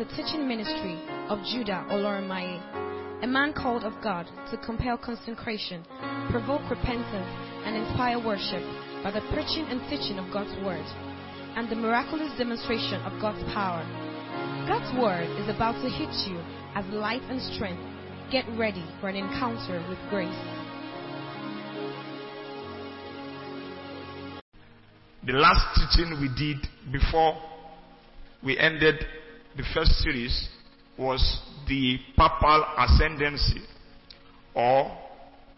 the teaching ministry of Judah Oloramaye, a man called of God to compel consecration, provoke repentance, and inspire worship by the preaching and teaching of God's word, and the miraculous demonstration of God's power. God's word is about to hit you as light and strength. Get ready for an encounter with grace. The last teaching we did before we ended the first series was the papal ascendancy or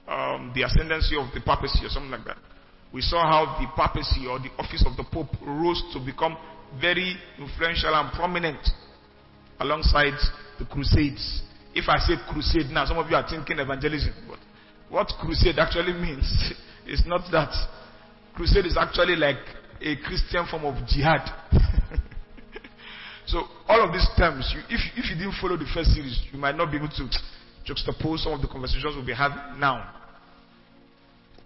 um, the ascendancy of the papacy or something like that. We saw how the papacy or the office of the pope rose to become very influential and prominent alongside the crusades. If I say crusade now, some of you are thinking evangelism, but what crusade actually means is not that. Crusade is actually like a Christian form of jihad. so all of these terms, you, if, if you didn't follow the first series, you might not be able to juxtapose some of the conversations we'll be having now.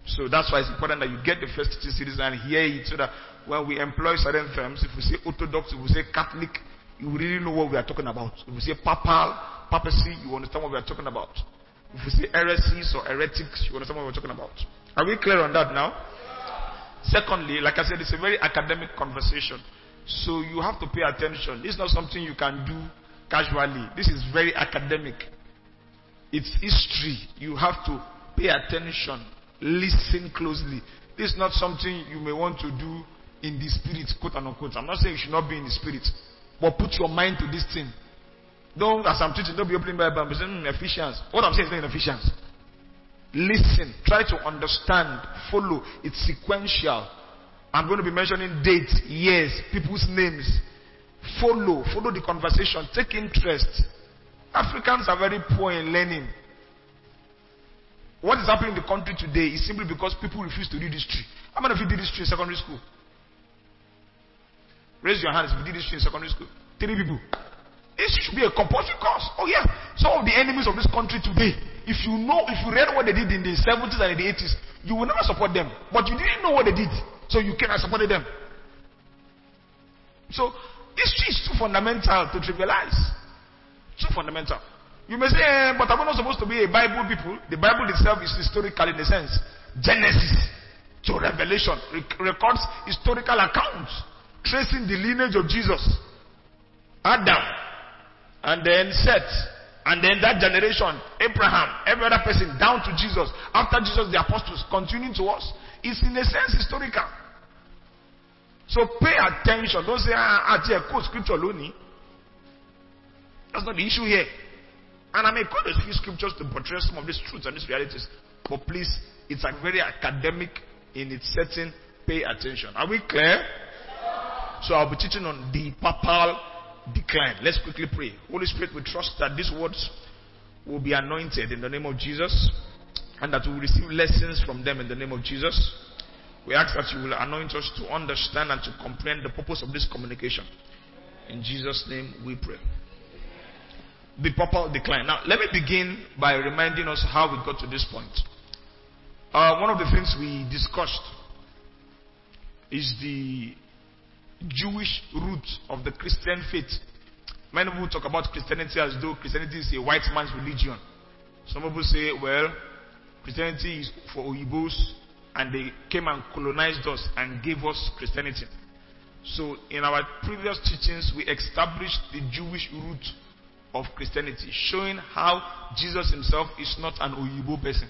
So that's why it's important that you get the first teaching series and hear it so that when we employ certain terms, if we say orthodox, if we say Catholic, you really know what we are talking about. If we say papal, papacy, you understand what we are talking about. If we say heresies or heretics, you understand what we're talking about. Are we clear on that now? Secondly, like I said, it's a very academic conversation. So you have to pay attention. This is not something you can do casually. This is very academic. It's history. You have to pay attention. Listen closely. This is not something you may want to do in the spirit, quote unquote. I'm not saying you should not be in the spirit, but put your mind to this thing. Don't, as I'm teaching, don't be opening Bible and saying mm, Ephesians. What I'm saying is not in Ephesians. Listen, try to understand, follow. It's sequential. I'm going to be mentioning dates, years, people's names. Follow, follow the conversation, take interest. Africans are very poor in learning. What is happening in the country today is simply because people refuse to read history. How many of you did history in secondary school? Raise your hands if you did history in secondary school. Three people. This should be a compulsory course. Oh yeah. Some of the enemies of this country today, if you know, if you read what they did in the 70s and the 80s, you will never support them. But you didn't know what they did. So you cannot support them. So history is too fundamental to trivialize. Too fundamental. You may say, eh, but I'm not supposed to be a Bible people. The Bible itself is historical in a sense. Genesis to Revelation records historical accounts tracing the lineage of Jesus. Adam, and then Seth, and then that generation, Abraham, every other person down to Jesus. After Jesus, the apostles continuing to us. It's in a sense historical. So pay attention. Don't say, ah, ah, quote scripture only. That's not the issue here. And I may quote a few scriptures to portray some of these truths and these realities. But please, it's a very academic in its setting. Pay attention. Are we clear? So I'll be teaching on the papal decline. Let's quickly pray. Holy Spirit, we trust that these words will be anointed in the name of Jesus and that we will receive lessons from them in the name of Jesus. We ask that you will anoint us to understand and to comprehend the purpose of this communication. In Jesus' name we pray the papal decline. Now, let me begin by reminding us how we got to this point. Uh, one of the things we discussed is the Jewish root of the Christian faith. Many people talk about Christianity as though Christianity is a white man's religion. Some people say, well, Christianity is for Oyibos, and they came and colonized us and gave us Christianity. So, in our previous teachings, we established the Jewish root of Christianity, showing how Jesus himself is not an Oyibo person.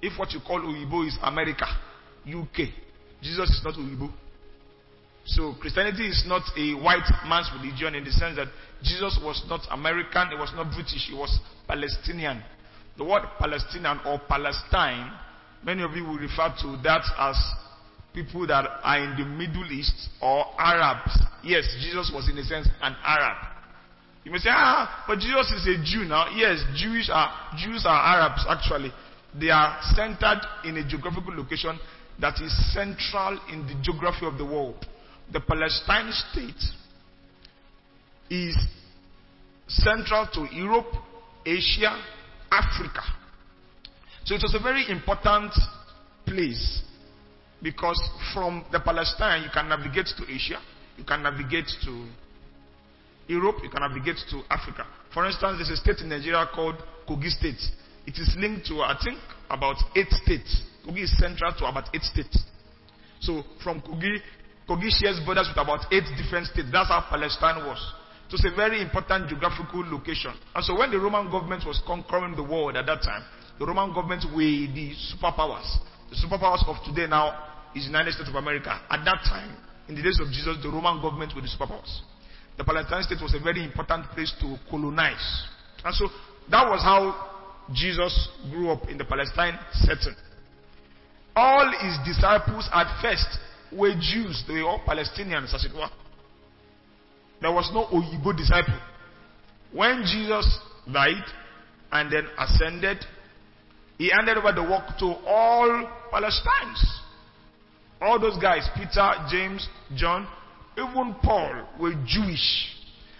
If what you call Oyibo is America, UK, Jesus is not Oyibo. So Christianity is not a white man's religion in the sense that Jesus was not American, he was not British, he was Palestinian. The word Palestinian or Palestine, many of you will refer to that as people that are in the Middle East or Arabs. Yes, Jesus was in a sense an Arab. You may say, ah, but Jesus is a Jew now. Yes, Jewish are, Jews are Arabs actually. They are centered in a geographical location that is central in the geography of the world. The Palestine state is central to Europe, Asia, Africa. So it was a very important place because from the Palestine you can navigate to Asia, you can navigate to Europe, you can navigate to Africa. For instance, there's a state in Nigeria called Kogi State. It is linked to, I think, about eight states. Kogi is central to about eight states. So from Kogi, Kogi shares borders with about eight different states. That's how Palestine was. So it's a very important geographical location. And so when the Roman government was conquering the world at that time, the Roman government were the superpowers. The superpowers of today now is United States of America. At that time, in the days of Jesus, the Roman government were the superpowers. The Palestine state was a very important place to colonize. And so that was how Jesus grew up in the Palestine setting. All his disciples at first were Jews. They were all Palestinians, as it were. There was no Oyibo disciple. When Jesus died and then ascended, he handed over the work to all Palestinians. All those guys, Peter, James, John, even Paul, were Jewish.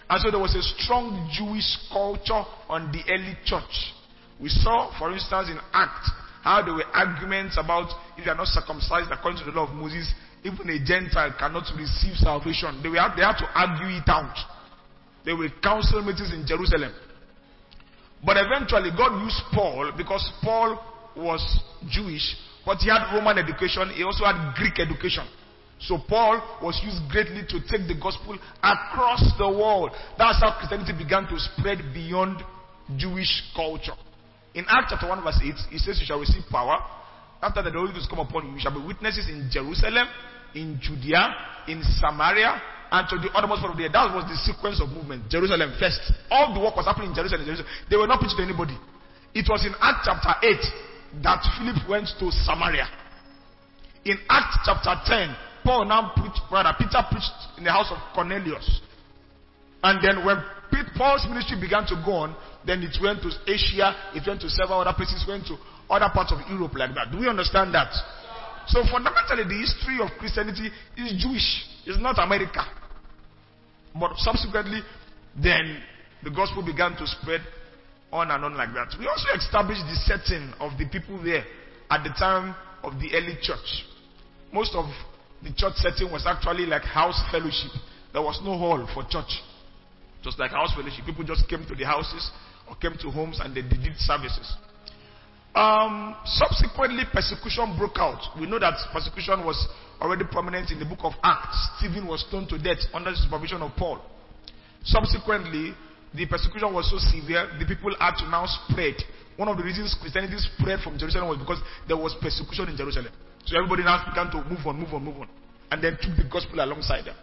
And so there was a strong Jewish culture on the early church. We saw, for instance, in Acts, how there were arguments about if you are not circumcised according to the law of Moses, even a Gentile cannot receive salvation. They, were, they had to argue it out. There were council meetings in Jerusalem. But eventually, God used Paul because Paul was Jewish, but he had Roman education, he also had Greek education. So Paul was used greatly to take the gospel across the world. That's how Christianity began to spread beyond Jewish culture. In Acts chapter 1 verse 8, he says, You shall receive power. After the Holy Ghost come upon you, you shall be witnesses in Jerusalem, in Judea, in Samaria, and to the uttermost part of the earth. That was the sequence of movement. Jerusalem first. All the work was happening in Jerusalem. Jerusalem. They were not preaching to anybody. It was in Acts chapter 8 that Philip went to Samaria. In Acts chapter 10, Paul now preached, brother Peter preached in the house of Cornelius. And then when Paul's ministry began to go on, then it went to Asia, it went to several other places, went to other parts of Europe like that. Do we understand that? So fundamentally, the history of Christianity is Jewish. It's not America. But subsequently, then the gospel began to spread on and on like that. We also established the setting of the people there at the time of the early church. Most of the church setting was actually like house fellowship. There was no hall for church. Just like house fellowship. People just came to the houses or came to homes and they did supervises. Um, subsequently, persecution broke out. We know that persecution was already prominent in the book of Acts. Stephen was stoned to death under the supervision of Paul. Subsequently, the persecution was so severe, the people had to now spread. One of the reasons Christianity spread from Jerusalem was because there was persecution in Jerusalem. So everybody now began to move on, move on, move on. And then took the gospel alongside them.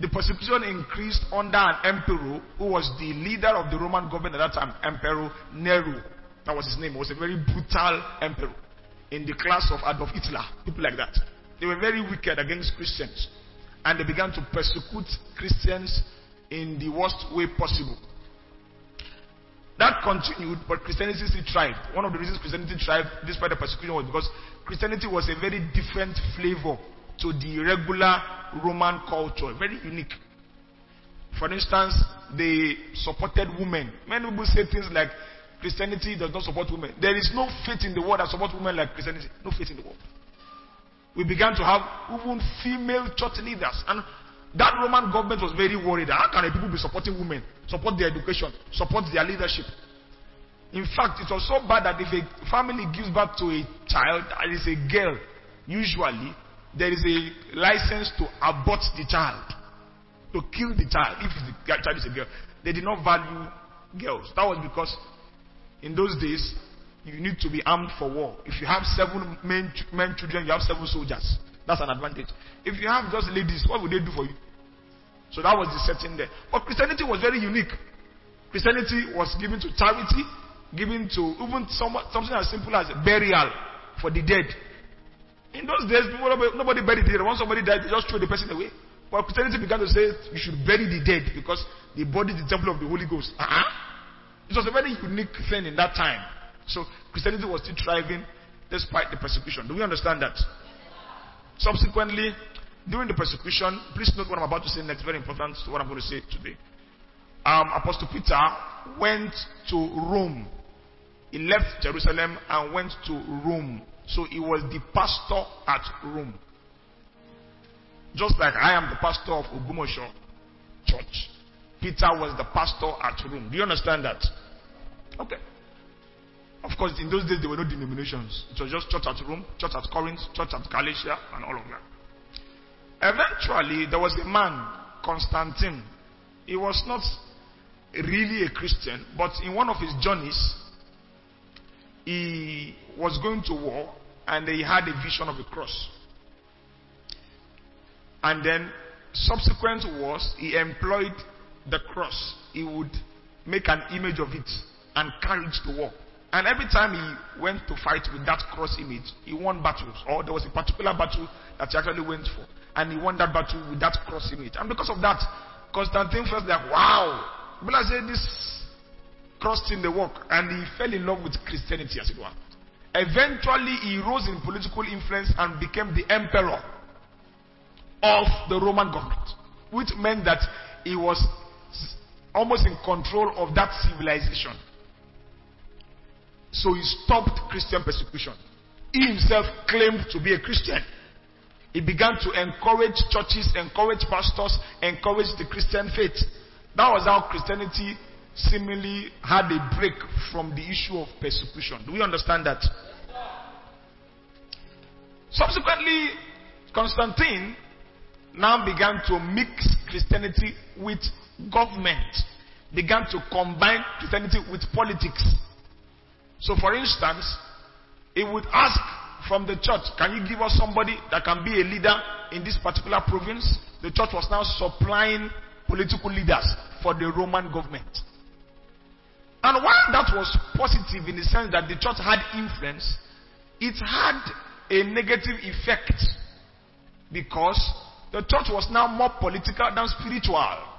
The persecution increased under an emperor who was the leader of the Roman government at that time, Emperor Nero. That was his name. He was a very brutal emperor in the class of Adolf Hitler, people like that. They were very wicked against Christians. And they began to persecute Christians in the worst way possible. That continued, but Christianity still thrived. One of the reasons Christianity thrived despite the persecution was because Christianity was a very different flavor to the regular Roman culture. Very unique. For instance, they supported women. Many people say things like Christianity does not support women. There is no faith in the world that supports women like Christianity. No faith in the world. We began to have even female church leaders. And that Roman government was very worried. How can people be supporting women, support their education, support their leadership? In fact, it was so bad that if a family gives birth to a child that is a girl, usually there is a license to abort the child, to kill the child if the child is a girl. They did not value girls. That was because in those days, you need to be armed for war. If you have seven men, men children, you have seven soldiers. That's an advantage. If you have just ladies, what would they do for you? So that was the setting there. But Christianity was very unique. Christianity was given to charity, given to even something as simple as burial for the dead. In those days, people, nobody buried the dead. Once somebody died, they just threw the person away. But Christianity began to say you should bury the dead because the body is the temple of the Holy Ghost. Uh-huh. It was a very unique thing in that time. So Christianity was still thriving despite the persecution. Do we understand that? Subsequently, during the persecution, please note what I'm about to say next, very important to what I'm going to say today. Um, Apostle Peter went to Rome. He left Jerusalem and went to Rome. So he was the pastor at Rome. Just like I am the pastor of Ogbomosho Church. Peter was the pastor at Rome. Do you understand that? Okay. Of course, in those days there were no denominations. It was just church at Rome, church at Corinth, church at Galatia, and all of that. Eventually, there was a man, Constantine. He was not really a Christian, but in one of his journeys, he was going to war and he had a vision of a cross. And then, subsequent wars, he employed the cross. He would make an image of it and carry it to war. And every time he went to fight with that cross image, he won battles. Or there was a particular battle that he actually went for. And he won that battle with that cross image. And because of that, Constantine felt like, wow. But I said, this cross in the work. And he fell in love with Christianity, as it were. Eventually, he rose in political influence and became the emperor of the Roman government. Which meant that he was almost in control of that civilization. So he stopped Christian persecution. He himself claimed to be a Christian. He began to encourage churches, encourage pastors, encourage the Christian faith. That was how Christianity seemingly had a break from the issue of persecution. Do we understand that? Subsequently, Constantine now began to mix Christianity with government, began to combine Christianity with politics. So, for instance, it would ask from the church, Can you give us somebody that can be a leader in this particular province? The church was now supplying political leaders for the Roman government. And while that was positive in the sense that the church had influence, it had a negative effect because the church was now more political than spiritual.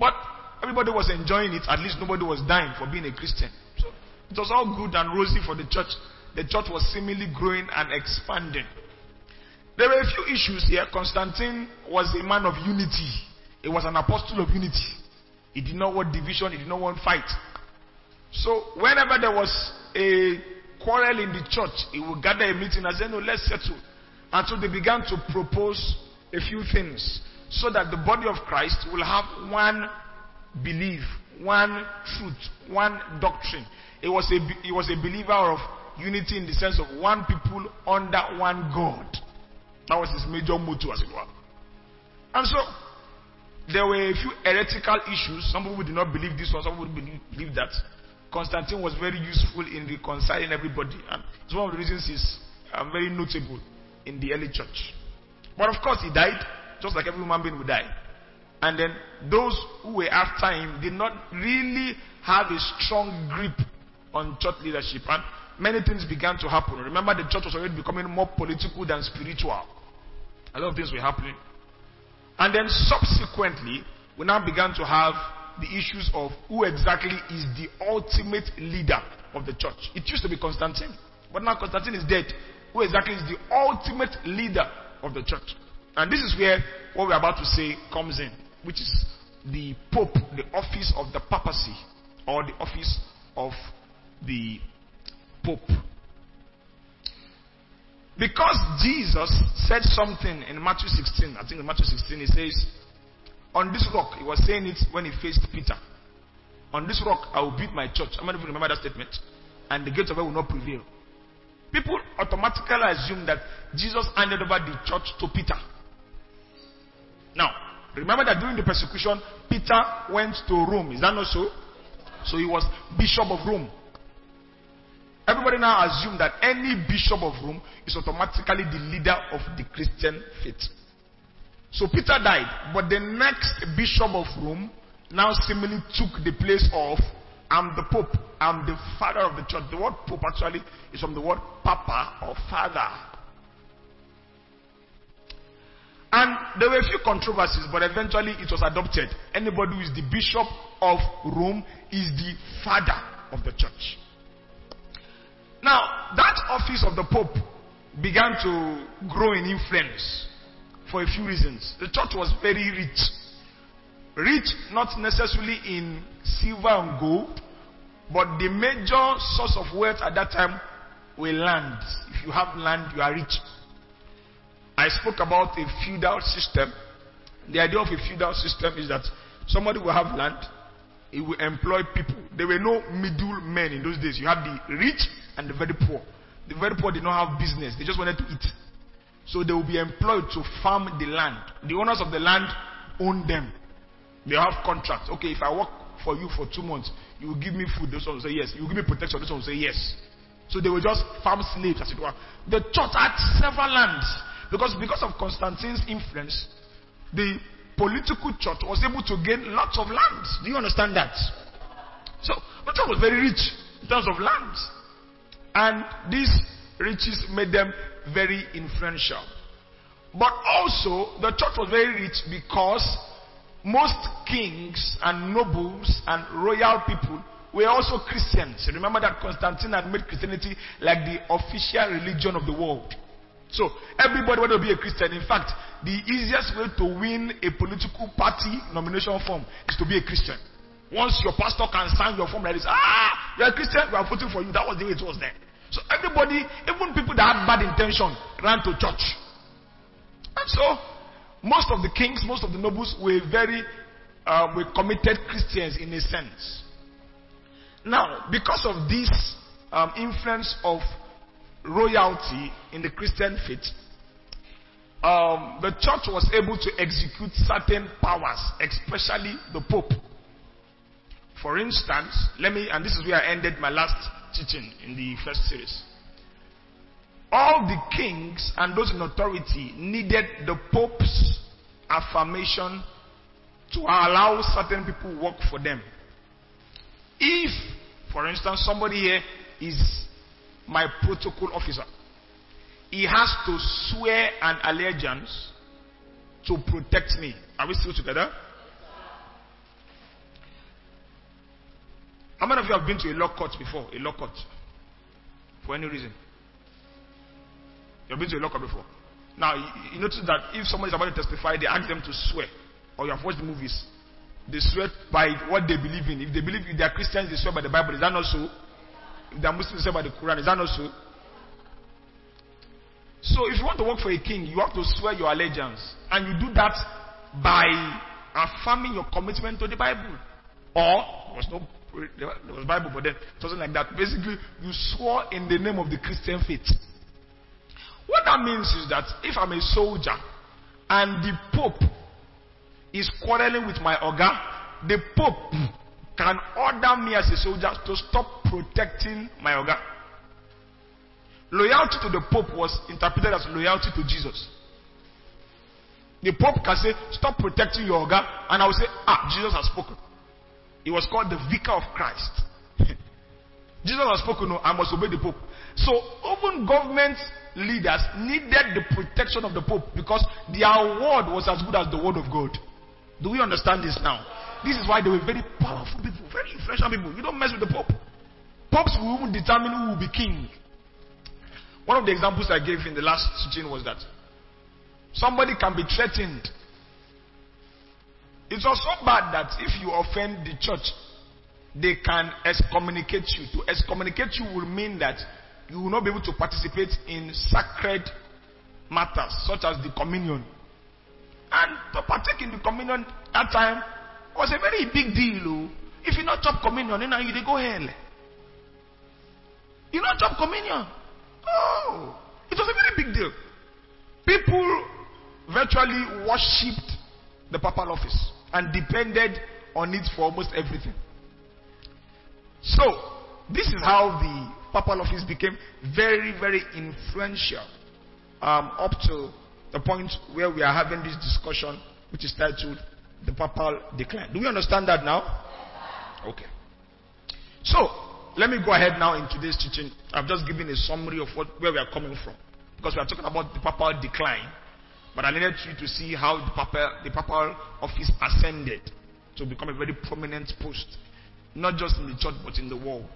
But everybody was enjoying it, at least nobody was dying for being a Christian. So it was all good and rosy for the church. The church was seemingly growing and expanding. There were a few issues here. Constantine was a man of unity. He was an apostle of unity. He did not want division, he did not want fight. So whenever there was a quarrel in the church, he would gather a meeting and say, No, let's settle. And so they began to propose a few things so that the body of Christ will have one belief, one truth, one doctrine. It was a, it was a believer of unity in the sense of one people under one God. That was his major motto, as it were. And so, there were a few heretical issues. Some people did not believe this one, some people believe, that. Constantine was very useful in reconciling everybody. And it's one of the reasons he's um, very notable in the early church. But of course, he died, just like every human being would die. And then those who were after him did not really have a strong grip on church leadership. And many things began to happen. Remember, the church was already becoming more political than spiritual. A lot of things were happening. And then subsequently, we now began to have the issues of who exactly is the ultimate leader of the church. It used to be Constantine, but now Constantine is dead. Who exactly is the ultimate leader of the church? And this is where what we're about to say comes in, which is the Pope, the office of the papacy, or the office of the Pope. Because Jesus said something in Matthew 16, I think in Matthew 16, he says, On this rock, he was saying it when he faced Peter. On this rock, I will build my church. How many of you remember that statement? And the gates of hell will not prevail. People automatically assume that Jesus handed over the church to Peter. Remember that during the persecution, Peter went to Rome. Is that not so? So he was Bishop of Rome. Everybody now assume that any bishop of Rome is automatically the leader of the Christian faith. So Peter died, but the next bishop of Rome now seemingly took the place of I'm the Pope, I'm the father of the church. The word Pope actually is from the word Papa or father. And there were a few controversies, but eventually it was adopted. Anybody who is the bishop of Rome is the father of the church. Now, that office of the Pope began to grow in influence for a few reasons. The church was very rich. Rich not necessarily in silver and gold, but the major source of wealth at that time were land. If you have land, you are rich. I spoke about a feudal system. The idea of a feudal system is that somebody will have land, he will employ people. There were no middle men in those days. You have the rich and the very poor. The very poor did not have business, they just wanted to eat. So they will be employed to farm the land. The owners of the land own them. They have contracts. Okay, if I work for you for two months, you will give me food. This one will say yes. You will give me protection. This one will say yes. So they were just farm slaves, as it were. The church had several lands because because of Constantine's influence, the political church was able to gain lots of lands. Do you understand that? So the church was very rich in terms of lands, and these riches made them very influential. But also, the church was very rich because most kings and nobles and royal people were also Christians. Remember that Constantine had made Christianity like the official religion of the world. So everybody wanted to be a Christian. In fact, the easiest way to win a political party nomination form is to be a Christian. Once your pastor can sign your form like this, ah, you're a Christian, we are voting for you. That was the way it was then. So everybody, even people that had bad intention, ran to church. And so, most of the kings, most of the nobles were very, uh, were committed Christians in a sense. Now, because of this um, influence of royalty in the Christian faith, um, the church was able to execute certain powers, especially the Pope. For instance, let me, and this is where I ended my last teaching in the first series. All the kings and those in authority needed the Pope's affirmation to allow certain people work for them. If, for instance, somebody here is my protocol officer, he has to swear an allegiance to protect me. Are we still together? How many of you have been to a law court before? A law court? For any reason? You have been to a law court before? Now, you, you notice that if somebody is about to testify, they ask them to swear. Or you have watched the movies. They swear by what they believe in. If they believe if they are Christians, they swear by the Bible. Is that not so? Are Muslims, say by the Quran. Is that not so? So, if you want to work for a king, you have to swear your allegiance. And you do that by affirming your commitment to the Bible. Or, there was no there was Bible, but then wasn't like that. Basically, you swore in the name of the Christian faith. What that means is that if I'm a soldier and the Pope is quarreling with my organ, the Pope can order me as a soldier to stop protecting my organ. Loyalty to the Pope was interpreted as loyalty to Jesus. The Pope can say, Stop protecting your organ, and I will say, Ah, Jesus has spoken. He was called the vicar of Christ. Jesus has spoken, no, I must obey the Pope. So even government leaders needed the protection of the Pope because their word was as good as the word of God. Do we understand this now? This is why they were very powerful people, very influential people. You don't mess with the Pope. Popes will even determine who will be king. One of the examples I gave in the last teaching was that somebody can be threatened It's also bad that if you offend the church, they can excommunicate you. To excommunicate you will mean that you will not be able to participate in sacred matters such as the communion. And to partake in the communion that time was a very big deal. Oh. If you not chop communion, then you go hell. You not chop communion. Oh, it was a very big deal. People virtually worshipped the papal office and depended on it for almost everything. So, this is how the papal office became very, very influential um, up to the point where we are having this discussion, which is titled The Papal Decline. Do we understand that now? Okay. So, let me go ahead now in today's teaching. I've just given a summary of what, where we are coming from. Because we are talking about the papal decline. But I needed you to see how the papal, the papal office ascended to become a very prominent post, not just in the church but in the world.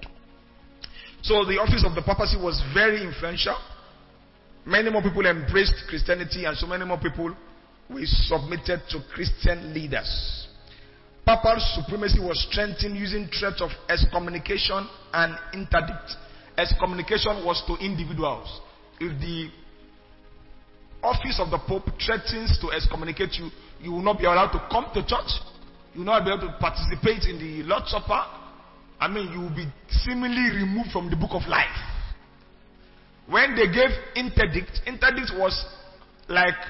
So the office of the papacy was very influential. Many more people embraced Christianity, and so many more people were submitted to Christian leaders. Papal supremacy was strengthened using threats of excommunication and interdict. Excommunication was to individuals. If the office of the Pope threatens to excommunicate you, you will not be allowed to come to church. You will not be able to participate in the Lord's Supper. I mean, you will be seemingly removed from the book of life. When they gave interdict, interdict was like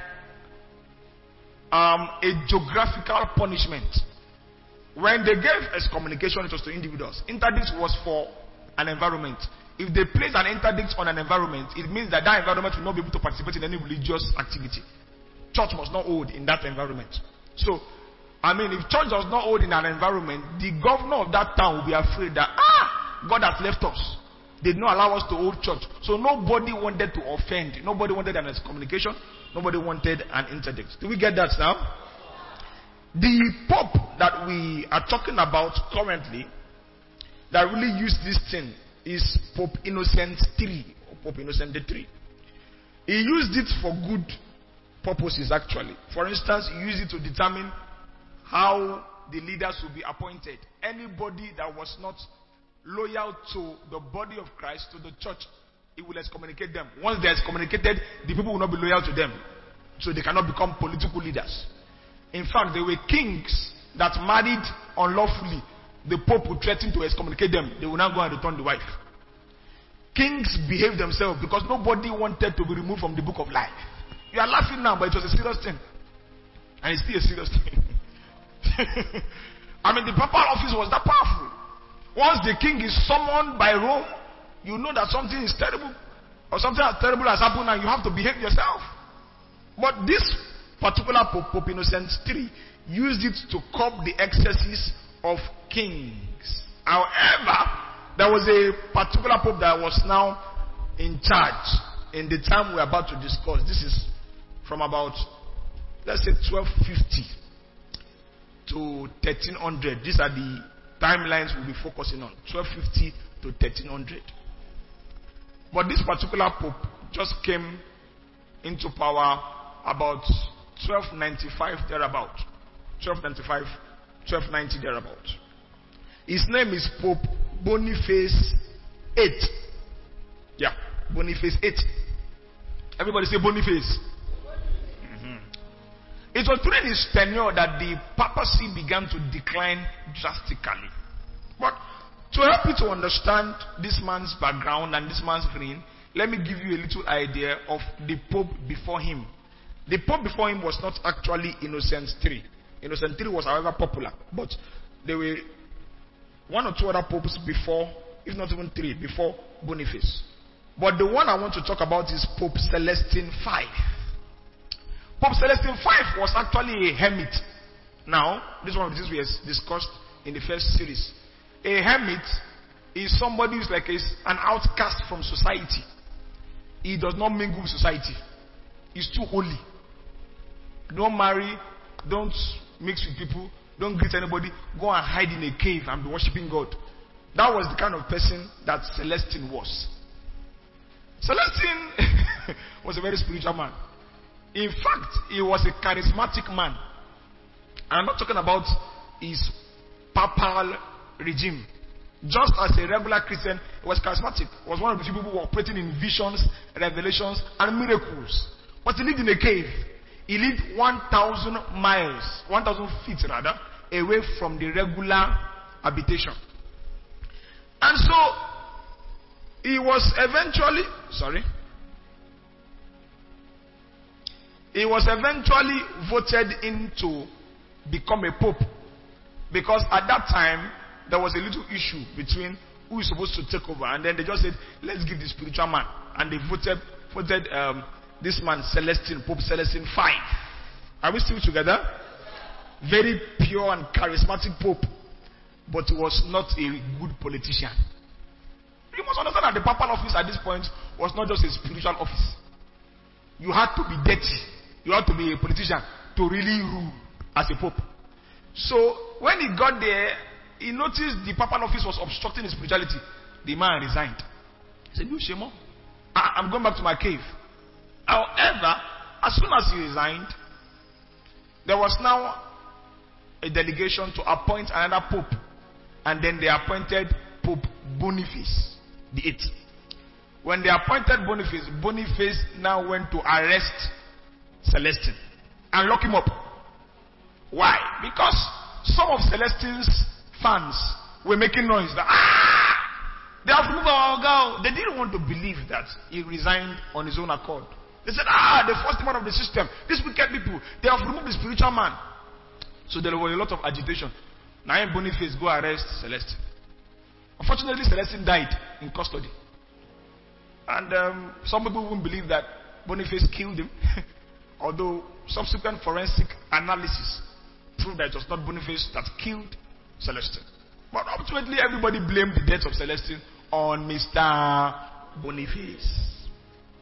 um, a geographical punishment. When they gave excommunication, it was to individuals. Interdict was for an environment. If they place an interdict on an environment, it means that that environment will not be able to participate in any religious activity. Church must not hold in that environment. So, I mean, if church does not hold in an environment, the governor of that town will be afraid that, ah, God has left us. They did not allow us to hold church. So nobody wanted to offend. Nobody wanted an excommunication. Nobody wanted an interdict. Do we get that now? The Pope that we are talking about currently, that really used this thing, is Pope Innocent III. or Pope Innocent III. He used it for good purposes, actually. For instance, he used it to determine how the leaders would be appointed. Anybody that was not loyal to the body of Christ, to the church, he will excommunicate them. Once they are excommunicated, the people will not be loyal to them. So they cannot become political leaders. In fact, there were kings that married unlawfully. The Pope would threaten to excommunicate them. They will now go and return the wife. Kings behaved themselves because nobody wanted to be removed from the book of life. You are laughing now, but it was a serious thing. And it's still a serious thing. I mean, the papal office was that powerful. Once the king is summoned by Rome, you know that something is terrible or something as terrible has happened and you have to behave yourself. But this particular Pope, Pope Innocent III, used it to curb the excesses of kings. However, there was a particular Pope that was now in charge in the time we're about to discuss. This is from about, let's say, 1250 to 1300. These are the timelines we'll be focusing on 1250 to 1300. But this particular Pope just came into power about 1295 thereabout. 1295, 1290 thereabout. His name is Pope Boniface VIII. Yeah, Boniface VIII. Everybody say Boniface. It was during his tenure that the papacy began to decline drastically. But to help you to understand this man's background and this man's reign, let me give you a little idea of the Pope before him. The Pope before him was not actually Innocent III. Innocent III was, however, popular, but there were one or two other popes before, if not even three, before Boniface. But the one I want to talk about is Pope Celestine V. Pope Celestine V was actually a hermit. Now, this is one of the things we discussed in the first series. A hermit is somebody who's like a, an outcast from society. He does not mingle with society. He's too holy. Don't marry. Don't mix with people. Don't greet anybody. Go and hide in a cave and be worshiping God. That was the kind of person that Celestine was. Celestine was a very spiritual man. In fact, he was a charismatic man. I'm not talking about his papal regime. Just as a regular Christian, he was charismatic. He was one of the people who were operating in visions, revelations, and miracles. But he lived in a cave. He lived 1,000 miles, 1,000 feet rather, away from the regular habitation. And so, he was eventually, sorry, he was eventually voted in to become a pope. Because at that time, there was a little issue between who is supposed to take over. And then they just said, let's give the spiritual man. And they voted, voted um, this man, Celestine, Pope Celestine V. Are we still together? Very pure and charismatic Pope. But he was not a good politician. You must understand that the papal office at this point was not just a spiritual office. You had to be dirty. You have to be a politician to really rule as a pope. So when he got there, he noticed the papal office was obstructing his spirituality. The man resigned. He said, You Shemo, I'm going back to my cave. However, as soon as he resigned, there was now a delegation to appoint another pope. And then they appointed Pope Boniface, the eighth. When they appointed Boniface, Boniface now went to arrest Celestine and lock him up. Why? Because some of Celestine's fans were making noise that, ah, they have removed our girl. They didn't want to believe that he resigned on his own accord. They said, ah, they forced him out of the system. These wicked people, they have removed the spiritual man. So there was a lot of agitation. Now Boniface go arrest Celestine. Unfortunately, Celestine died in custody. And um, some people wouldn't believe that Boniface killed him. Although subsequent forensic analysis proved that it was not Boniface that killed Celestine. But ultimately, everybody blamed the death of Celestine on Mr. Boniface.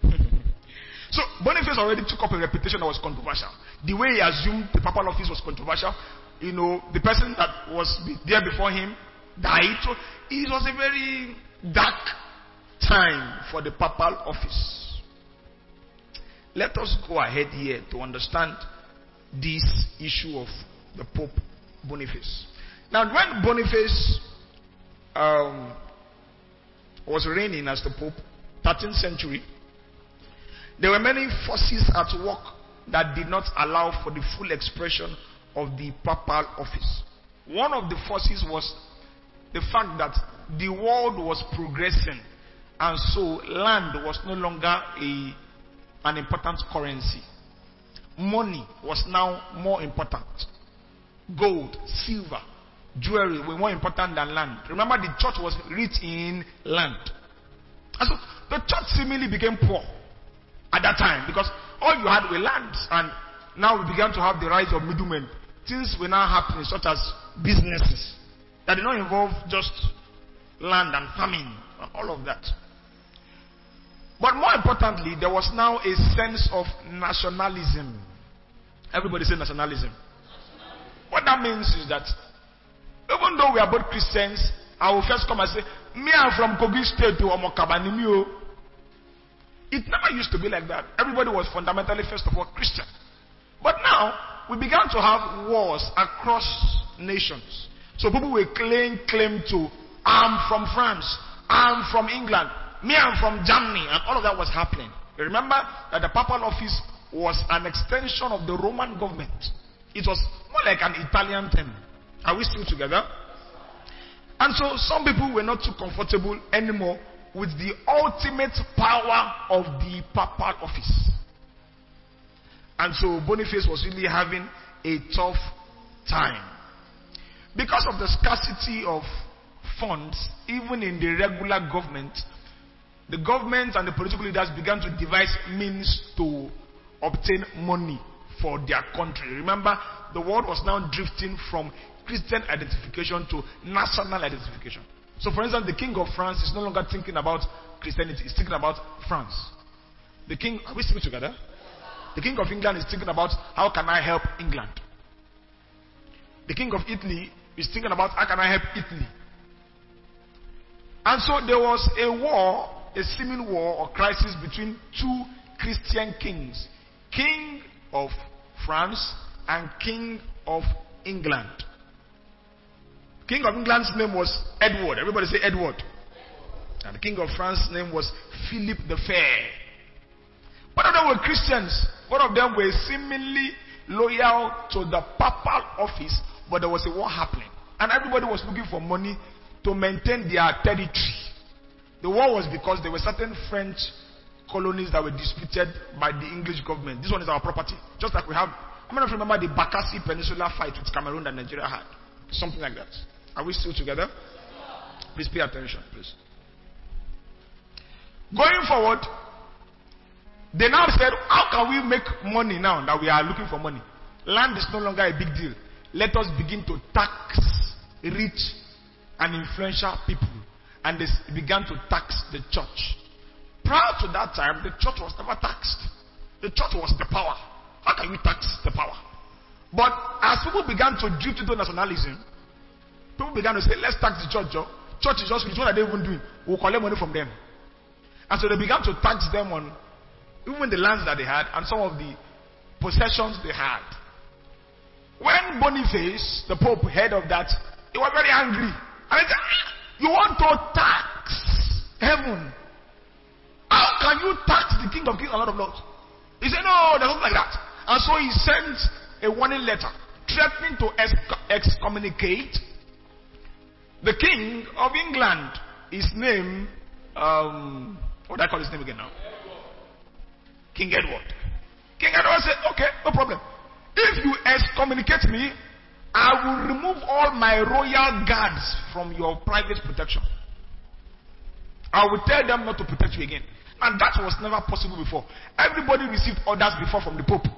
so Boniface already took up a reputation that was controversial. The way he assumed the papal office was controversial, you know, the person that was there before him died. So it was a very dark time for the papal office. Let us go ahead here to understand this issue of the Pope Boniface. Now, when Boniface um, was reigning as the Pope, 13th century, there were many forces at work that did not allow for the full expression of the papal office. One of the forces was the fact that the world was progressing and so land was no longer a, an important currency. Money was now more important. Gold, silver, jewelry were more important than land. Remember, the church was rich in land. And so the church seemingly became poor at that time because all you had were lands. And now we began to have the rise of middlemen. Things were now happening, such as businesses that did not involve just land and farming, and all of that. But more importantly, there was now a sense of nationalism. Everybody say nationalism. What that means is that even though we are both Christians, I will first come and say, Me, I'm from Kogi State oh, to Omokabanimio. Oh. It never used to be like that. Everybody was fundamentally, first of all, Christian. But now, we began to have wars across nations. So people were claim claim to, I'm from France, I'm from England, me, I'm from Germany, and all of that was happening. Remember that the papal office was an extension of the Roman government. It was more like an Italian thing. Are we still together? And so some people were not too comfortable anymore with the ultimate power of the papal office. And so Boniface was really having a tough time. Because of the scarcity of funds, even in the regular government, the government and the political leaders began to devise means to obtain money for their country. Remember, the world was now drifting from Christian identification to national identification. So, for instance, the king of France is no longer thinking about Christianity, he's thinking about France. The king, are we still together? The king of England is thinking about how can I help England. The king of Italy is thinking about how can I help Italy. And so there was a war a seeming war or crisis between two Christian kings King of France and King of England. King of England's name was Edward. Everybody say Edward. And the King of France's name was Philip the Fair. Both of them were Christians. Both of them were seemingly loyal to the papal office, but there was a war happening. And everybody was looking for money to maintain their territory. The war was because there were certain French colonies that were disputed by the English government. This one is our property. Just like we have, I'm to remember the Bakassi Peninsula fight with Cameroon that Nigeria had. Something like that. Are we still together? Please pay attention, please. Going forward, they now said, How can we make money now that we are looking for money? Land is no longer a big deal. Let us begin to tax rich and influential people and they began to tax the church. Prior to that time, the church was never taxed. The church was the power. How can you tax the power? But as people began to drift into nationalism, people began to say, let's tax the church. Joe. Church is just what are they even doing? We'll collect money from them. And so they began to tax them on even the lands that they had and some of the possessions they had. When Boniface, the Pope, heard of that, he was very angry. And he said, ah, to tax heaven. How can you tax the King of Kings and Lord of Lords? He said, No, there's nothing like that. And so he sent a warning letter threatening to excommunicate the king of England. His name, um, what do I call his name again now? King Edward. King Edward said, okay, no problem. If you excommunicate me, I will remove all my royal guards from your private protection. I will tell them not to protect you again. And that was never possible before. Everybody received orders before from the Pope.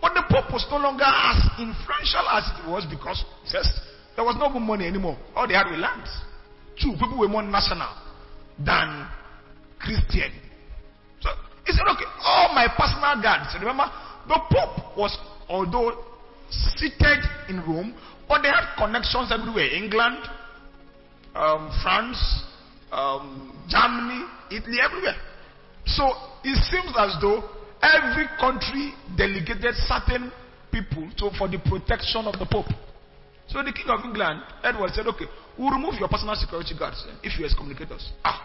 But the Pope was no longer as influential as it was because, first, there was no money anymore. All they had were lands. Two, people were more national than Christian. So he said, okay, all my personal guards. Remember, the Pope was, although seated in Rome, but they had connections everywhere England, um, France, um, Germany, Italy, everywhere. So it seems as though every country delegated certain people to, for the protection of the Pope. So the King of England, Edward, said, Okay, we'll remove your personal security guards eh, if you excommunicate us. Ah.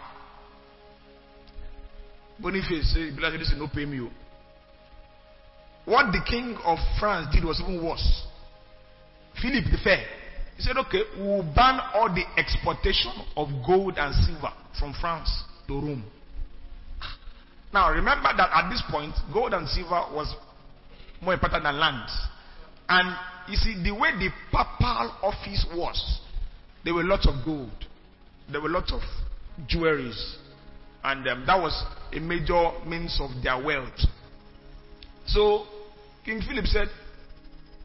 Boniface said, This is no pay me. What the King of France did was even worse. Philip the Fair. He said, Okay, we'll ban all the exportation of gold and silver from France to Rome. Now, remember that at this point, gold and silver was more important than land. And you see, the way the papal office was, there were lots of gold, there were lots of jewelries, and um, that was a major means of their wealth. So, King Philip said,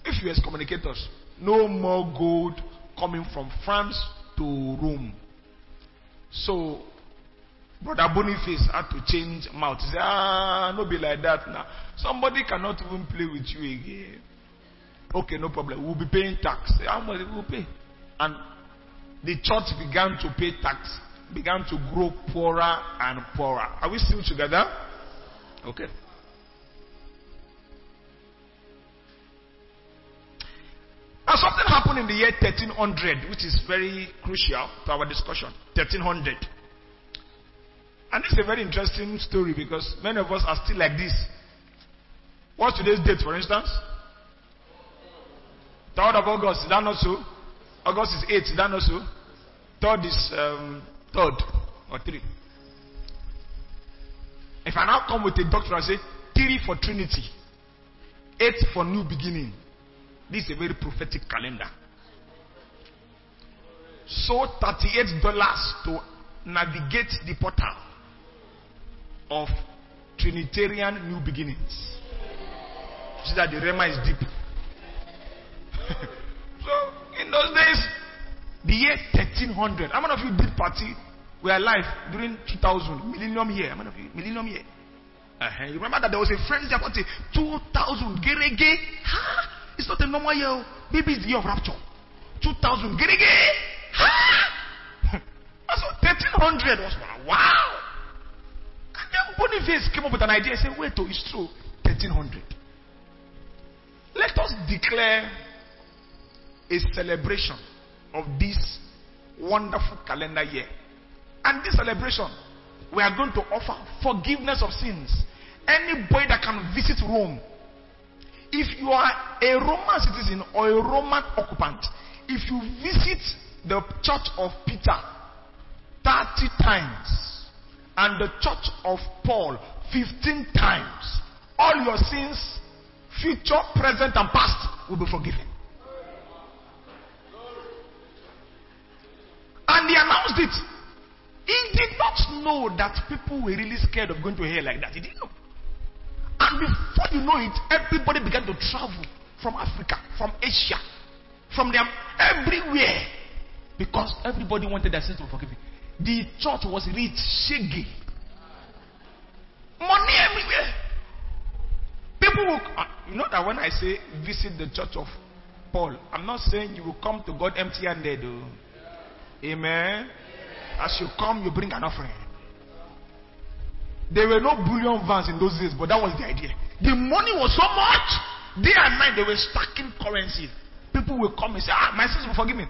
if you excommunicate us, no more gold coming from France to Rome. So, Brother Boniface had to change mouth. He said, ah, no be like that now. Somebody cannot even play with you again. Okay, no problem. We'll be paying tax. How much we will pay? And the church began to pay tax, began to grow poorer and poorer. Are we still together? Okay. Now something happened in the year 1300, which is very crucial to our discussion. 1300. And it's a very interesting story because many of us are still like this. What's today's date, for instance? 3rd of August, is that not so? August is 8, is that not so? 3rd is um, 3rd or 3. If I now come with a doctor and say 3 for Trinity, 8 for new beginning, this is a very prophetic calendar. So $38 to navigate the portal of Trinitarian new beginnings. See that the Rhema is deep. so, in those days, the year 1300, how many of you did party? Were alive during 2000, millennium year. How many of you? Millennium year. Uh-huh. You remember that there was a frenzy about it. 2000, gerege. Ha! It's not a normal year. Oh. Maybe it's the year of rapture. 2000, gerege. Ha! That's what 1300 was. Wow! And then Boniface came up with an idea. He said, wait, oh, it's true. 1300. Let us declare a celebration of this wonderful calendar year. And this celebration, we are going to offer forgiveness of sins. Anybody that can visit Rome, if you are a Roman citizen or a Roman occupant, if you visit the church of Peter 30 times and the church of Paul 15 times, all your sins, future, present, and past, will be forgiven. And he announced it. He did not know that people were really scared of going to hell like that. He didn't know. And before you know it, everybody began to travel from Africa, from Asia, from them everywhere. Because everybody wanted their sins to be forgiven. The church was rich, shaggy. Money everywhere. People will, uh, you know that when I say visit the church of Paul, I'm not saying you will come to God empty handed. Amen. As you come, you bring an offering. There were no bullion vans in those days, but that was the idea. The money was so much. Day and night, they were stacking currencies. People will come and say, Ah, my sins will forgive me.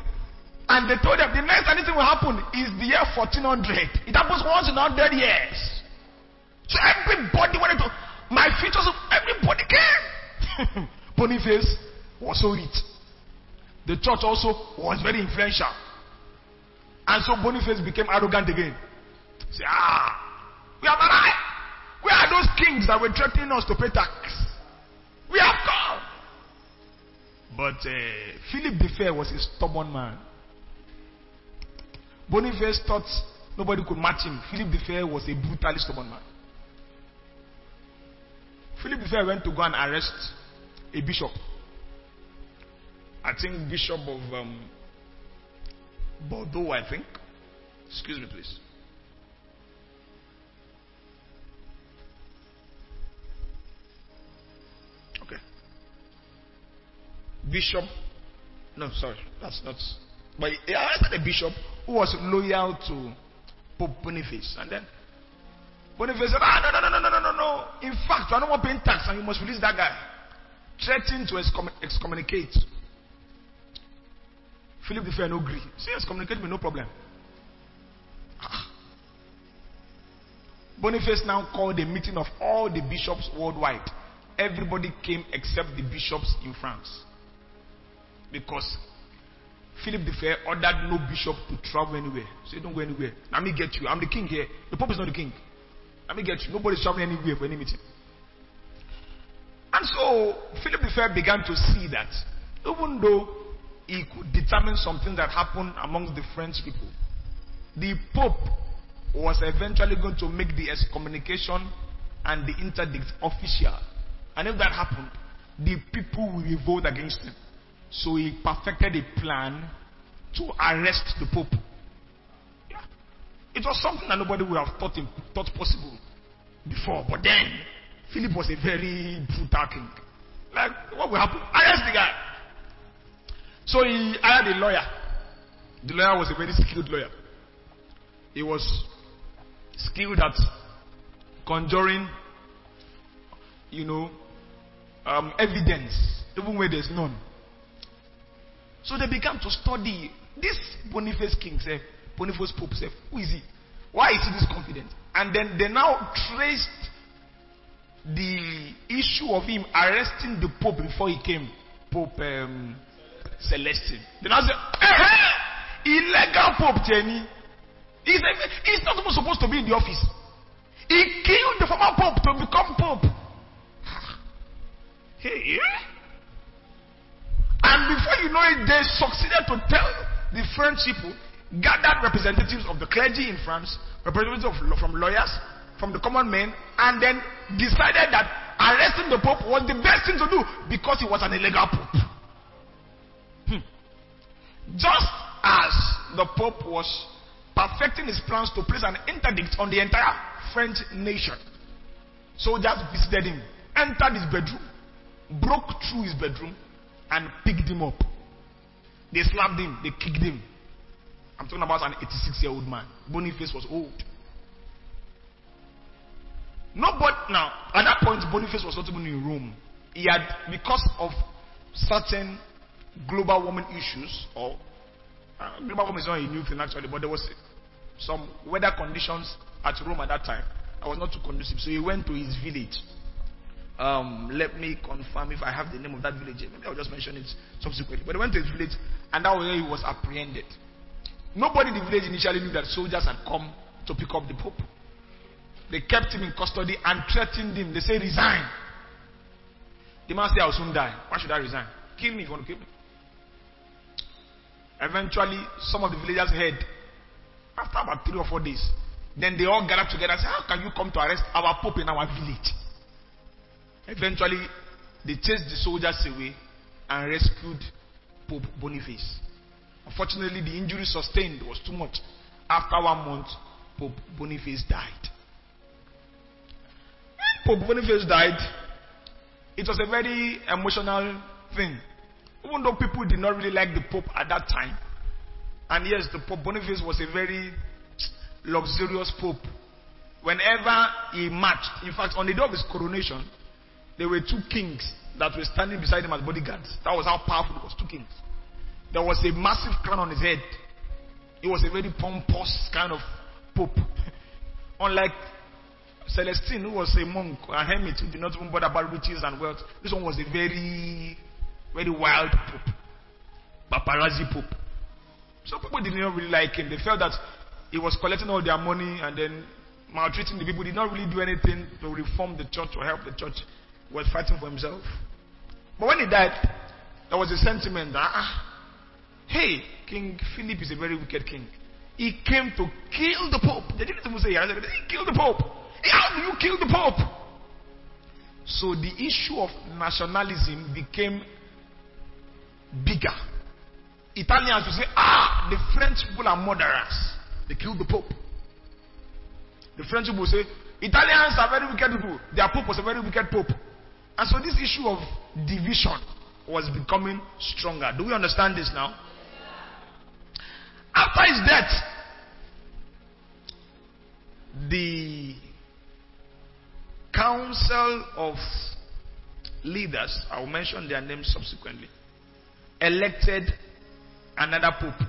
And they told them the next anything will happen is the year 1400. It happens once in 100 years. So everybody wanted to, my features, everybody came. Boniface was so rich. The church also was very influential. And so Boniface became arrogant again. Say, ah, we have arrived. Where kings that were threatening us to pay tax? We have come. But uh, Philip the Fair was a stubborn man. Boniface thought nobody could match him. Philip the Fair was a brutally stubborn man. Philip the Fair went to go and arrest a bishop. I think Bishop of um, Bordeaux, I think. Excuse me, please. Bishop. No, sorry, that's not. But he arrested a bishop who was loyal to Pope Boniface. And then Boniface said, Ah, no, no, no, no, no, no, no. In fact, are no more paying tax and you must release that guy. Threatening to excommunicate. Philip the Fair no agree. See, excommunicate me, no problem. Ah. Boniface now called a meeting of all the bishops worldwide. Everybody came except the bishops in France. Because Philip the Fair ordered no bishop to travel anywhere. Say, don't go anywhere. Let me get you. I'm the king here. The Pope is not the king. Let me get you. Nobody's traveling anywhere for any meeting. And so Philip the Fair began to see that even though he could determine something that happened amongst the French people, the Pope was eventually going to make the excommunication and the interdict official. And if that happened, the people will revolt against him. So he perfected a plan to arrest the Pope. Yeah. It was something that nobody would have thought, him, thought possible before. But then, Philip was a very brutal king. Like, what will happen? Arrest the guy. So he hired a lawyer. The lawyer was a very skilled lawyer. He was skilled at conjuring, you know, um, evidence, even where there's none. So they began to study this Boniface king, say, Boniface Pope, say, who is he? Why is he this confident? And then they now traced the issue of him arresting the Pope before he came, Pope um, Celestine. I said, eh, illegal Pope Jenny. He's, he's not even supposed to be in the office. He killed the former Pope to become Pope. Hey, yeah? And before you know it, they succeeded to tell the French people, gathered representatives of the clergy in France, representatives of, from lawyers, from the common men, and then decided that arresting the Pope was the best thing to do because he was an illegal Pope. Hmm. Just as the Pope was perfecting his plans to place an interdict on the entire French nation, soldiers visited him, entered his bedroom, broke through his bedroom, and picked him up. They slapped him, they kicked him. I'm talking about an 86 year old man. Boniface was old. Nobody, now, at that point, Boniface was not even in Rome. He had, because of certain global warming issues, or uh, global warming is not a new thing actually, but there was some weather conditions at Rome at that time. I was not too conducive. So he went to his village um, let me confirm if I have the name of that village. Maybe I'll just mention it subsequently. But he went to his village, and that where he was apprehended. Nobody in the village initially knew that soldiers had come to pick up the Pope. They kept him in custody and threatened him. They say, Resign. The man said, I'll soon die. Why should I resign? Kill me if you want to kill me. Eventually, some of the villagers heard. After about three or four days, then they all gathered together and said, How can you come to arrest our Pope in our village? Eventually, they chased the soldiers away and rescued Pope Boniface. Unfortunately, the injury sustained was too much. After one month, Pope Boniface died. When Pope Boniface died, it was a very emotional thing. Even though people did not really like the Pope at that time. And yes, the Pope Boniface was a very luxurious Pope. Whenever he marched, in fact, on the day of his coronation, there were two kings that were standing beside him as bodyguards. That was how powerful it was. Two kings. There was a massive crown on his head. He was a very pompous kind of pope. Unlike Celestine, who was a monk, a hermit who did not even bother about riches and wealth. This one was a very, very wild pope. paparazzi pope. Some people did not really like him. They felt that he was collecting all their money and then maltreating the people. He did not really do anything to reform the church or help the church. Was fighting for himself. But when he died, there was a sentiment that, ah, hey, King Philip is a very wicked king. He came to kill the Pope. They didn't even say he killed the Pope. How do you kill the Pope? So the issue of nationalism became bigger. Italians will say, ah, the French people are murderers. They killed the Pope. The French people will say, Italians are very wicked people. Their Pope was a very wicked Pope. And so this issue of division was becoming stronger. Do we understand this now? After his death, the council of leaders, I will mention their names subsequently, elected another pope.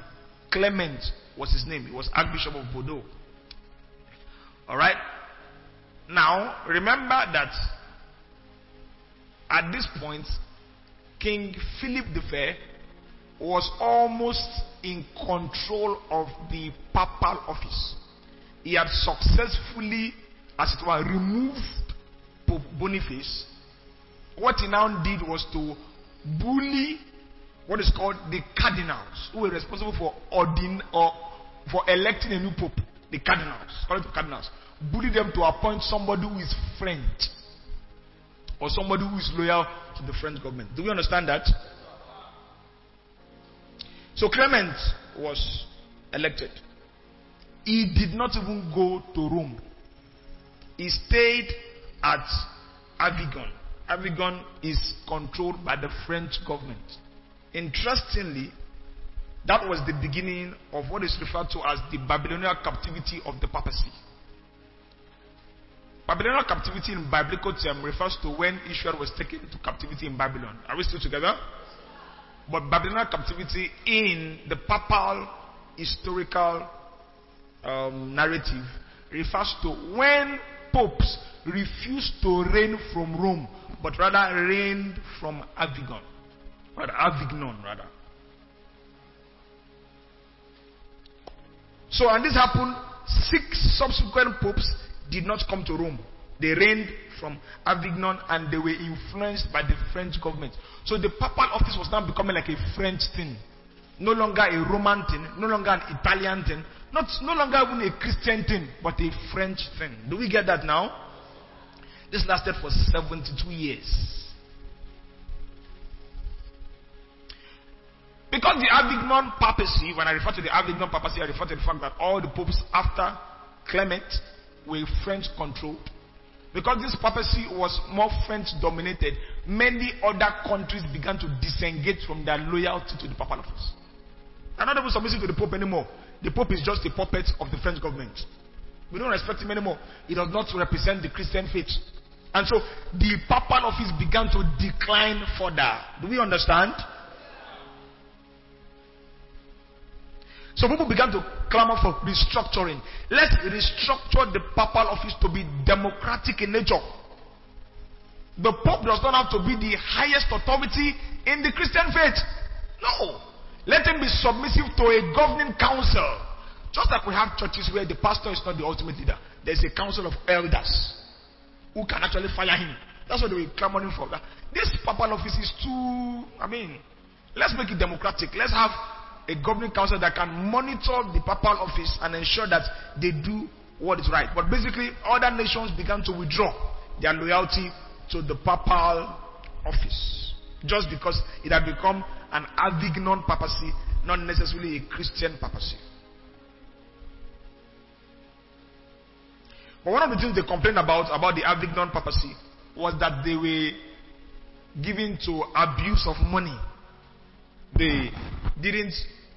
Clement was his name. He was Archbishop of Bordeaux. Alright? Now, remember that at this point, King Philip the Fair was almost in control of the papal office. He had successfully, as it were, removed Pope Boniface. What he now did was to bully what is called the cardinals, who were responsible for ordin or for electing a new pope. The cardinals, cardinals. Bully them to appoint somebody who is French or somebody who is loyal to the French government. Do we understand that? So Clement was elected. He did not even go to Rome. He stayed at Avignon. Avignon is controlled by the French government. Interestingly, that was the beginning of what is referred to as the Babylonian captivity of the papacy. Babylonian captivity in biblical term refers to when Israel was taken into captivity in Babylon. Are we still together? But Babylonian captivity in the papal historical um, narrative refers to when popes refused to reign from Rome, but rather reigned from Avignon. Rather, Avignon, rather. So, and this happened, six subsequent popes did not come to Rome. They reigned from Avignon and they were influenced by the French government. So the papal office was now becoming like a French thing. No longer a Roman thing, no longer an Italian thing, not, no longer even a Christian thing, but a French thing. Do we get that now? This lasted for 72 years. Because the Avignon papacy, when I refer to the Avignon papacy, I refer to the fact that all the popes after Clement were French controlled. Because this papacy was more French dominated, many other countries began to disengage from their loyalty to the papal office. They're not even submissive to the Pope anymore. The Pope is just a puppet of the French government. We don't respect him anymore. He does not represent the Christian faith. And so the papal office began to decline further. Do we understand? So people began to clamor for restructuring. Let's restructure the papal office to be democratic in nature. The Pope does not have to be the highest authority in the Christian faith. No. Let him be submissive to a governing council. Just like we have churches where the pastor is not the ultimate leader, there's a council of elders who can actually fire him. That's what they were clamoring for. This papal office is too, I mean, let's make it democratic. Let's have a governing council that can monitor the papal office and ensure that they do what is right. But basically, other nations began to withdraw their loyalty to the papal office just because it had become an Avignon papacy, not necessarily a Christian papacy. But one of the things they complained about about the Avignon papacy was that they were given to abuse of money. They didn't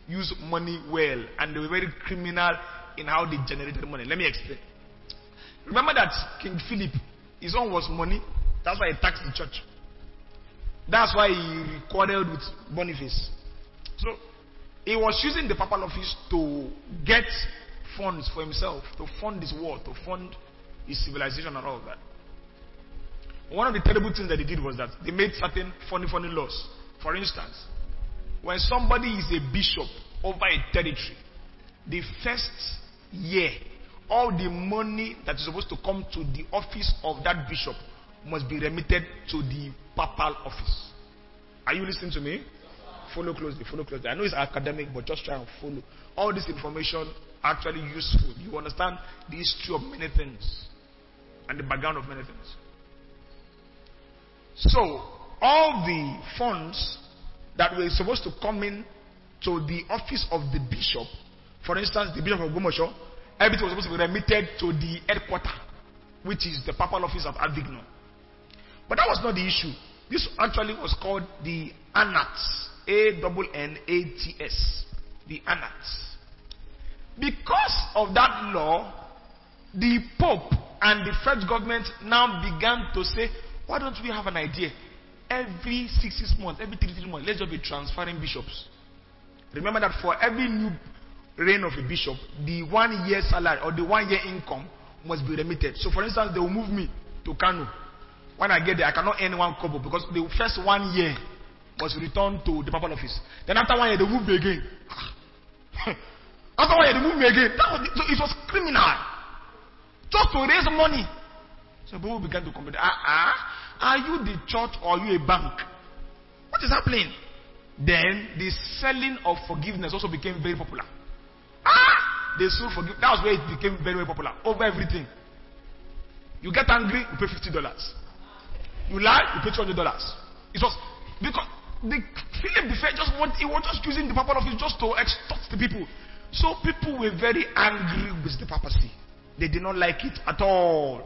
use money well and they were very criminal in how they generated money. Let me explain. Remember that King Philip, his own was money. That's why he taxed the church. That's why he recorded with Boniface. So he was using the papal office to get funds for himself, to fund his war, to fund his civilization and all that. One of the terrible things that they did was that they made certain funny, funny laws. For instance, when somebody is a bishop over a territory, the first year, all the money that is supposed to come to the office of that bishop must be remitted to the papal office. Are you listening to me? Follow closely, follow closely. I know it's academic, but just try and follow. All this information actually useful. You understand the history of many things and the background of many things. So, all the funds that were supposed to come in to the office of the bishop, for instance, the bishop of Ogbomosho, everything was supposed to be remitted to the headquarters, which is the papal office of Avignon. But that was not the issue. This actually was called the Annats. A double N A T S. The Annats. Because of that law, the Pope and the French government now began to say, why don't we have an idea? Every six, six months, every three, three months, let's just be transferring bishops. Remember that for every new reign of a bishop, the one year salary or the one year income must be remitted. So, for instance, they will move me to Kano. When I get there, I cannot earn one kobo because the first one year was returned to the papal office. Then after one year, they move me again. after one year, they move me again. Was, so it was criminal. Just to raise money. So people began to complain. Ah, ah, are you the church or are you a bank? What is happening? Then the selling of forgiveness also became very popular. Ah, they sold forgiveness. That was where it became very, very popular. Over everything. You get angry, you pay fifty dollars. You lie, you pay two hundred dollars. It was because the Philip the Fair just want he was just using the papal office just to extort the people. So people were very angry with the papacy. They did not like it at all.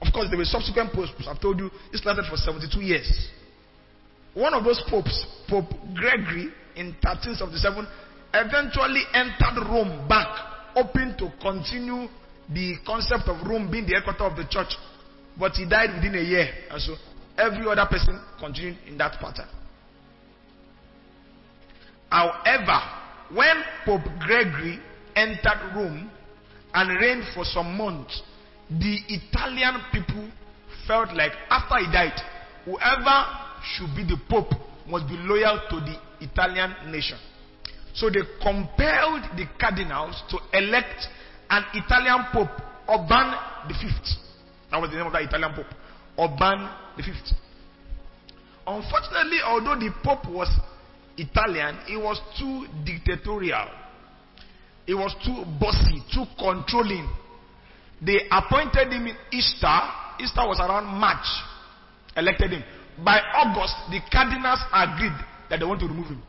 Of course, there were subsequent popes. I've told you this lasted for 72 years. One of those popes, Pope Gregory, in 1377, eventually entered Rome back, hoping to continue the concept of Rome being the headquarters of the church. But he died within a year. And so every other person continued in that pattern. However, when Pope Gregory entered Rome and reigned for some months, the Italian people felt like after he died, whoever should be the Pope must be loyal to the Italian nation. So they compelled the cardinals to elect an Italian Pope, Urban V. That was the name of that Italian Pope, Urban V. Unfortunately, although the Pope was Italian, he was too dictatorial. He was too bossy, too controlling. They appointed him in Easter. Easter was around March. Elected him. By August, the cardinals agreed that they want to remove him.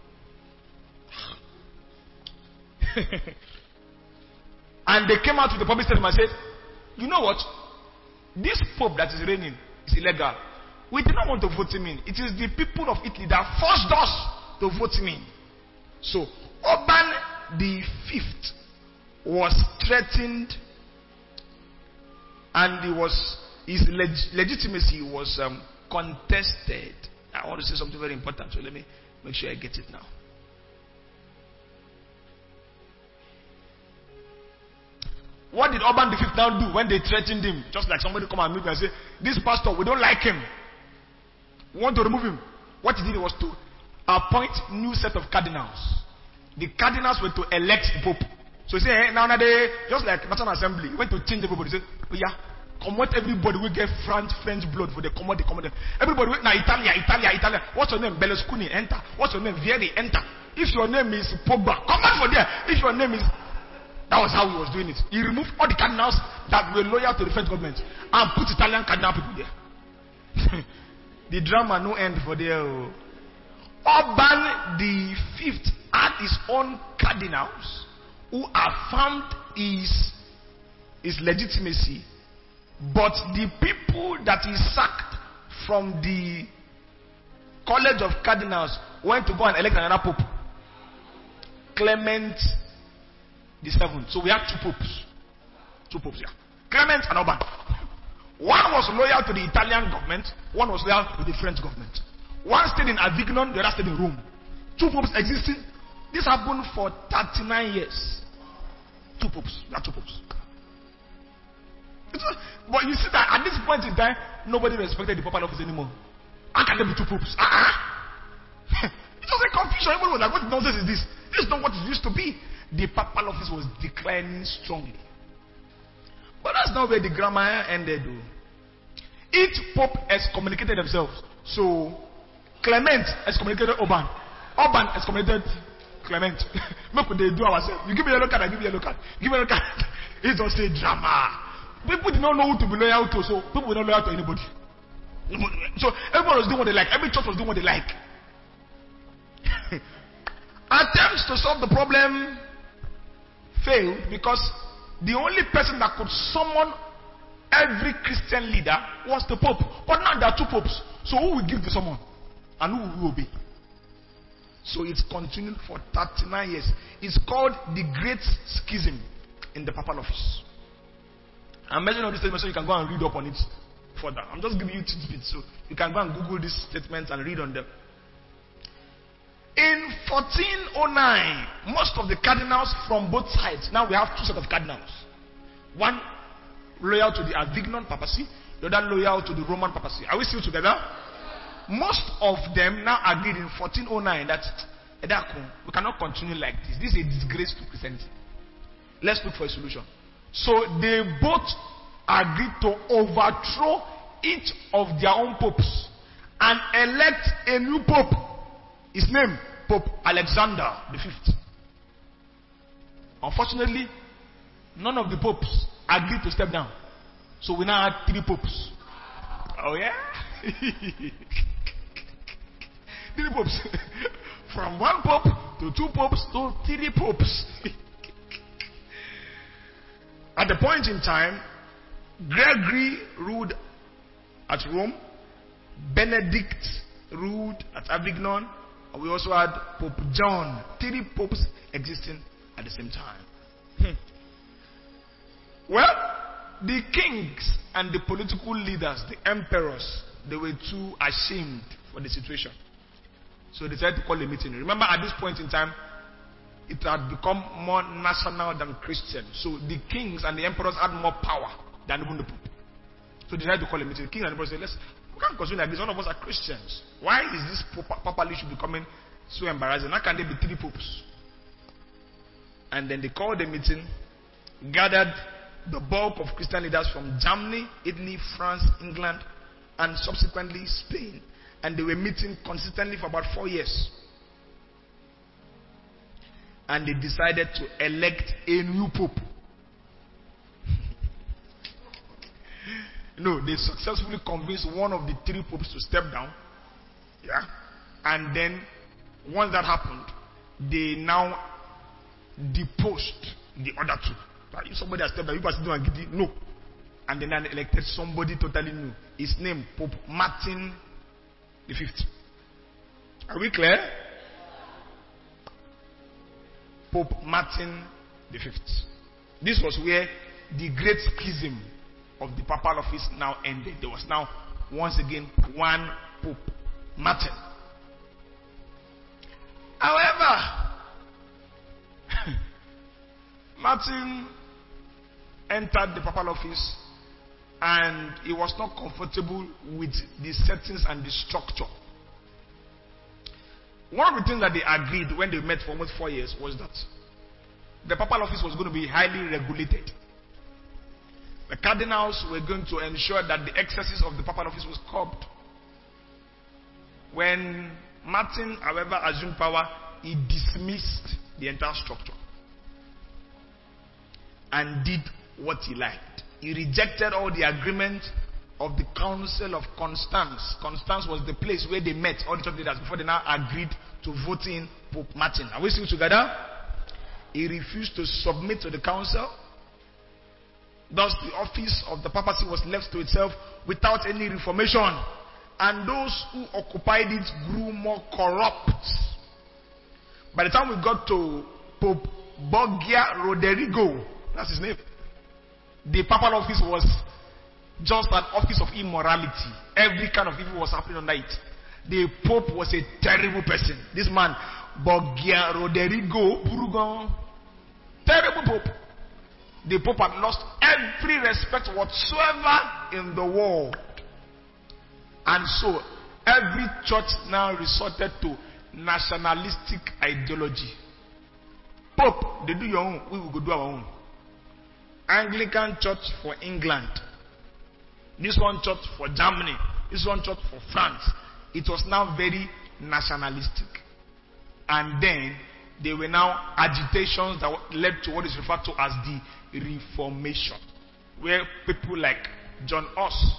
and they came out with a public statement and said, You know what? This pope that is reigning is illegal. We did not want to vote him in. It is the people of Italy that forced us to vote him in. So, Urban the fifth was threatened and he was, his leg- legitimacy was um, contested. I want to say something very important, so let me make sure I get it now. What did Urban the fifth now do when they threatened him? Just like somebody come and meet me and say, This pastor, we don't like him. We want to remove him. What he did was to appoint new set of cardinals. The cardinals were to elect the pope. So he said, hey, now, now they, just like National Assembly, went to change everybody. He said, yeah, commot everybody we get French, French blood for the commot, the commot. Everybody, now Italia, Italia, Italia. What's your name? Berlusconi, enter. What's your name? Vieri, enter. If your name is Pogba, come out for there. If your name is that was how he was doing it. He removed all the cardinals that were loyal to the French government and put Italian cardinal people there. the drama no end for there. Oh. Urban the fifth had his own cardinals who affirmed his, his legitimacy. But the people that he sacked from the college of cardinals went to go and elect another pope. Clement the seventh. So we have two popes. Two popes here. Clement and Urban. One was loyal to the Italian government, one was loyal to the French government. One stayed in Avignon, the other stayed in Rome. Two popes existing. This happened for 39 years. Two popes. Are two popes. But you see that at this point in time, nobody respected the papal office anymore. How can there be two popes? Uh-uh. confusion. Everybody was like, what nonsense is this? This is not what it used to be. The papal office was declining strongly. But that's not where the grammar ended, though. Each pope excommunicated themselves. So, Clement excommunicated Urban. Urban excommunicated Clement. Make they do ourselves. You give me a look at, I give you a look at. Give me a yellow card. It's just a drama. People did not know who to be loyal to, so people were not loyal to anybody. So everyone was doing what they like. Every church was doing what they like. Attempts to solve the problem failed because the only person that could summon every Christian leader was the Pope. But now there are two popes. So who will give the summon? And who will obey? So it's continued for 39 years. It's called the Great Schism in the papal office. I'm mentioning all these statements so you can go and read up on it further. I'm just giving you tidbits so you can go and Google these statements and read on them. In 1409, most of the cardinals from both sides, now we have two sets of cardinals. One loyal to the Avignon papacy, the other loyal to the Roman papacy. Are we still together? Most of them now agreed in 1409 that we cannot continue like this. This is a disgrace to Christianity. Let's look for a solution. So they both agreed to overthrow each of their own popes and elect a new pope his name, Pope Alexander the Fifth. Unfortunately, none of the popes agreed to step down. So we now have three popes. Oh yeah? three popes. From one pope to two popes to three popes. At the point in time, Gregory ruled at Rome, Benedict ruled at Avignon, and we also had Pope John. Three popes existing at the same time. Hmm. Well, the kings and the political leaders, the emperors, they were too ashamed for the situation. So they decided to call a meeting. Remember, at this point in time, it had become more national than Christian. So the kings and the emperors had more power than even the pope. So they decided to call a meeting. The king and the emperor said, let's we can't continue like this. All of us are Christians. Why is this papal issue becoming so embarrassing? How can there be three popes? And then they called a meeting, gathered the bulk of Christian leaders from Germany, Italy, France, England, and subsequently Spain. And they were meeting consistently for about four years. And they decided to elect a new pope. No, they successfully convinced one of the three popes to step down. Yeah. And then, once that happened, they now deposed the other two. Like if somebody has stepped down, you guys do and no. And then they elected somebody totally new. His name, Pope Martin the Fifth. Are we clear? Pope Martin Fifth. This was where the great schism of the papal office now ended. There was now, once again, one Pope, Martin. However, Martin entered the papal office and he was not comfortable with the settings and the structure. One of the things that they agreed when they met for almost four years was that the papal office was going to be highly regulated. The cardinals were going to ensure that the excesses of the papal office was curbed. When Martin, however, assumed power, he dismissed the entire structure and did what he liked. He rejected all the agreement of the Council of Constance. Constance was the place where they met all the church leaders before they now agreed to vote in Pope Martin. Are we still together? He refused to submit to the council. Thus, the office of the papacy was left to itself without any reformation. And those who occupied it grew more corrupt. By the time we got to Pope Borgia Rodrigo, that's his name, the papal office was just an office of immorality. Every kind of evil was happening under it. The Pope was a terrible person. This man, Borgia Rodrigo Burugon, terrible Pope the Pope had lost every respect whatsoever in the world. And so every church now resorted to nationalistic ideology. Pope, they do your own, we will go do our own. Anglican Church for England. This one church for Germany. This one church for France. It was now very nationalistic. And then there were now agitations that led to what is referred to as the Reformation, where people like John Huss,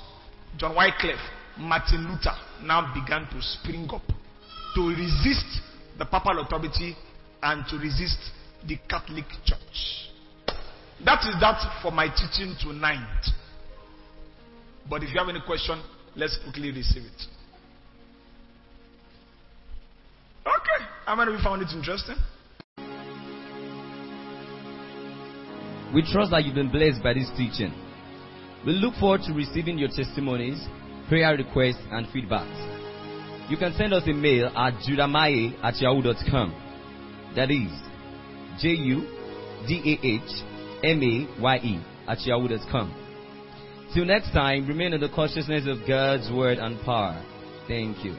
John Wycliffe, Martin Luther now began to spring up to resist the papal authority and to resist the Catholic Church. That is that for my teaching tonight. But if you have any question, let's quickly receive it. Okay. How many of you found it interesting? We trust that you've been blessed by this teaching. We look forward to receiving your testimonies, prayer requests, and feedbacks. You can send us a mail at judahmaye at yahoo.com. That is J U D A H M A Y E at yahoo.com. Till next time, remain in the consciousness of God's word and power. Thank you.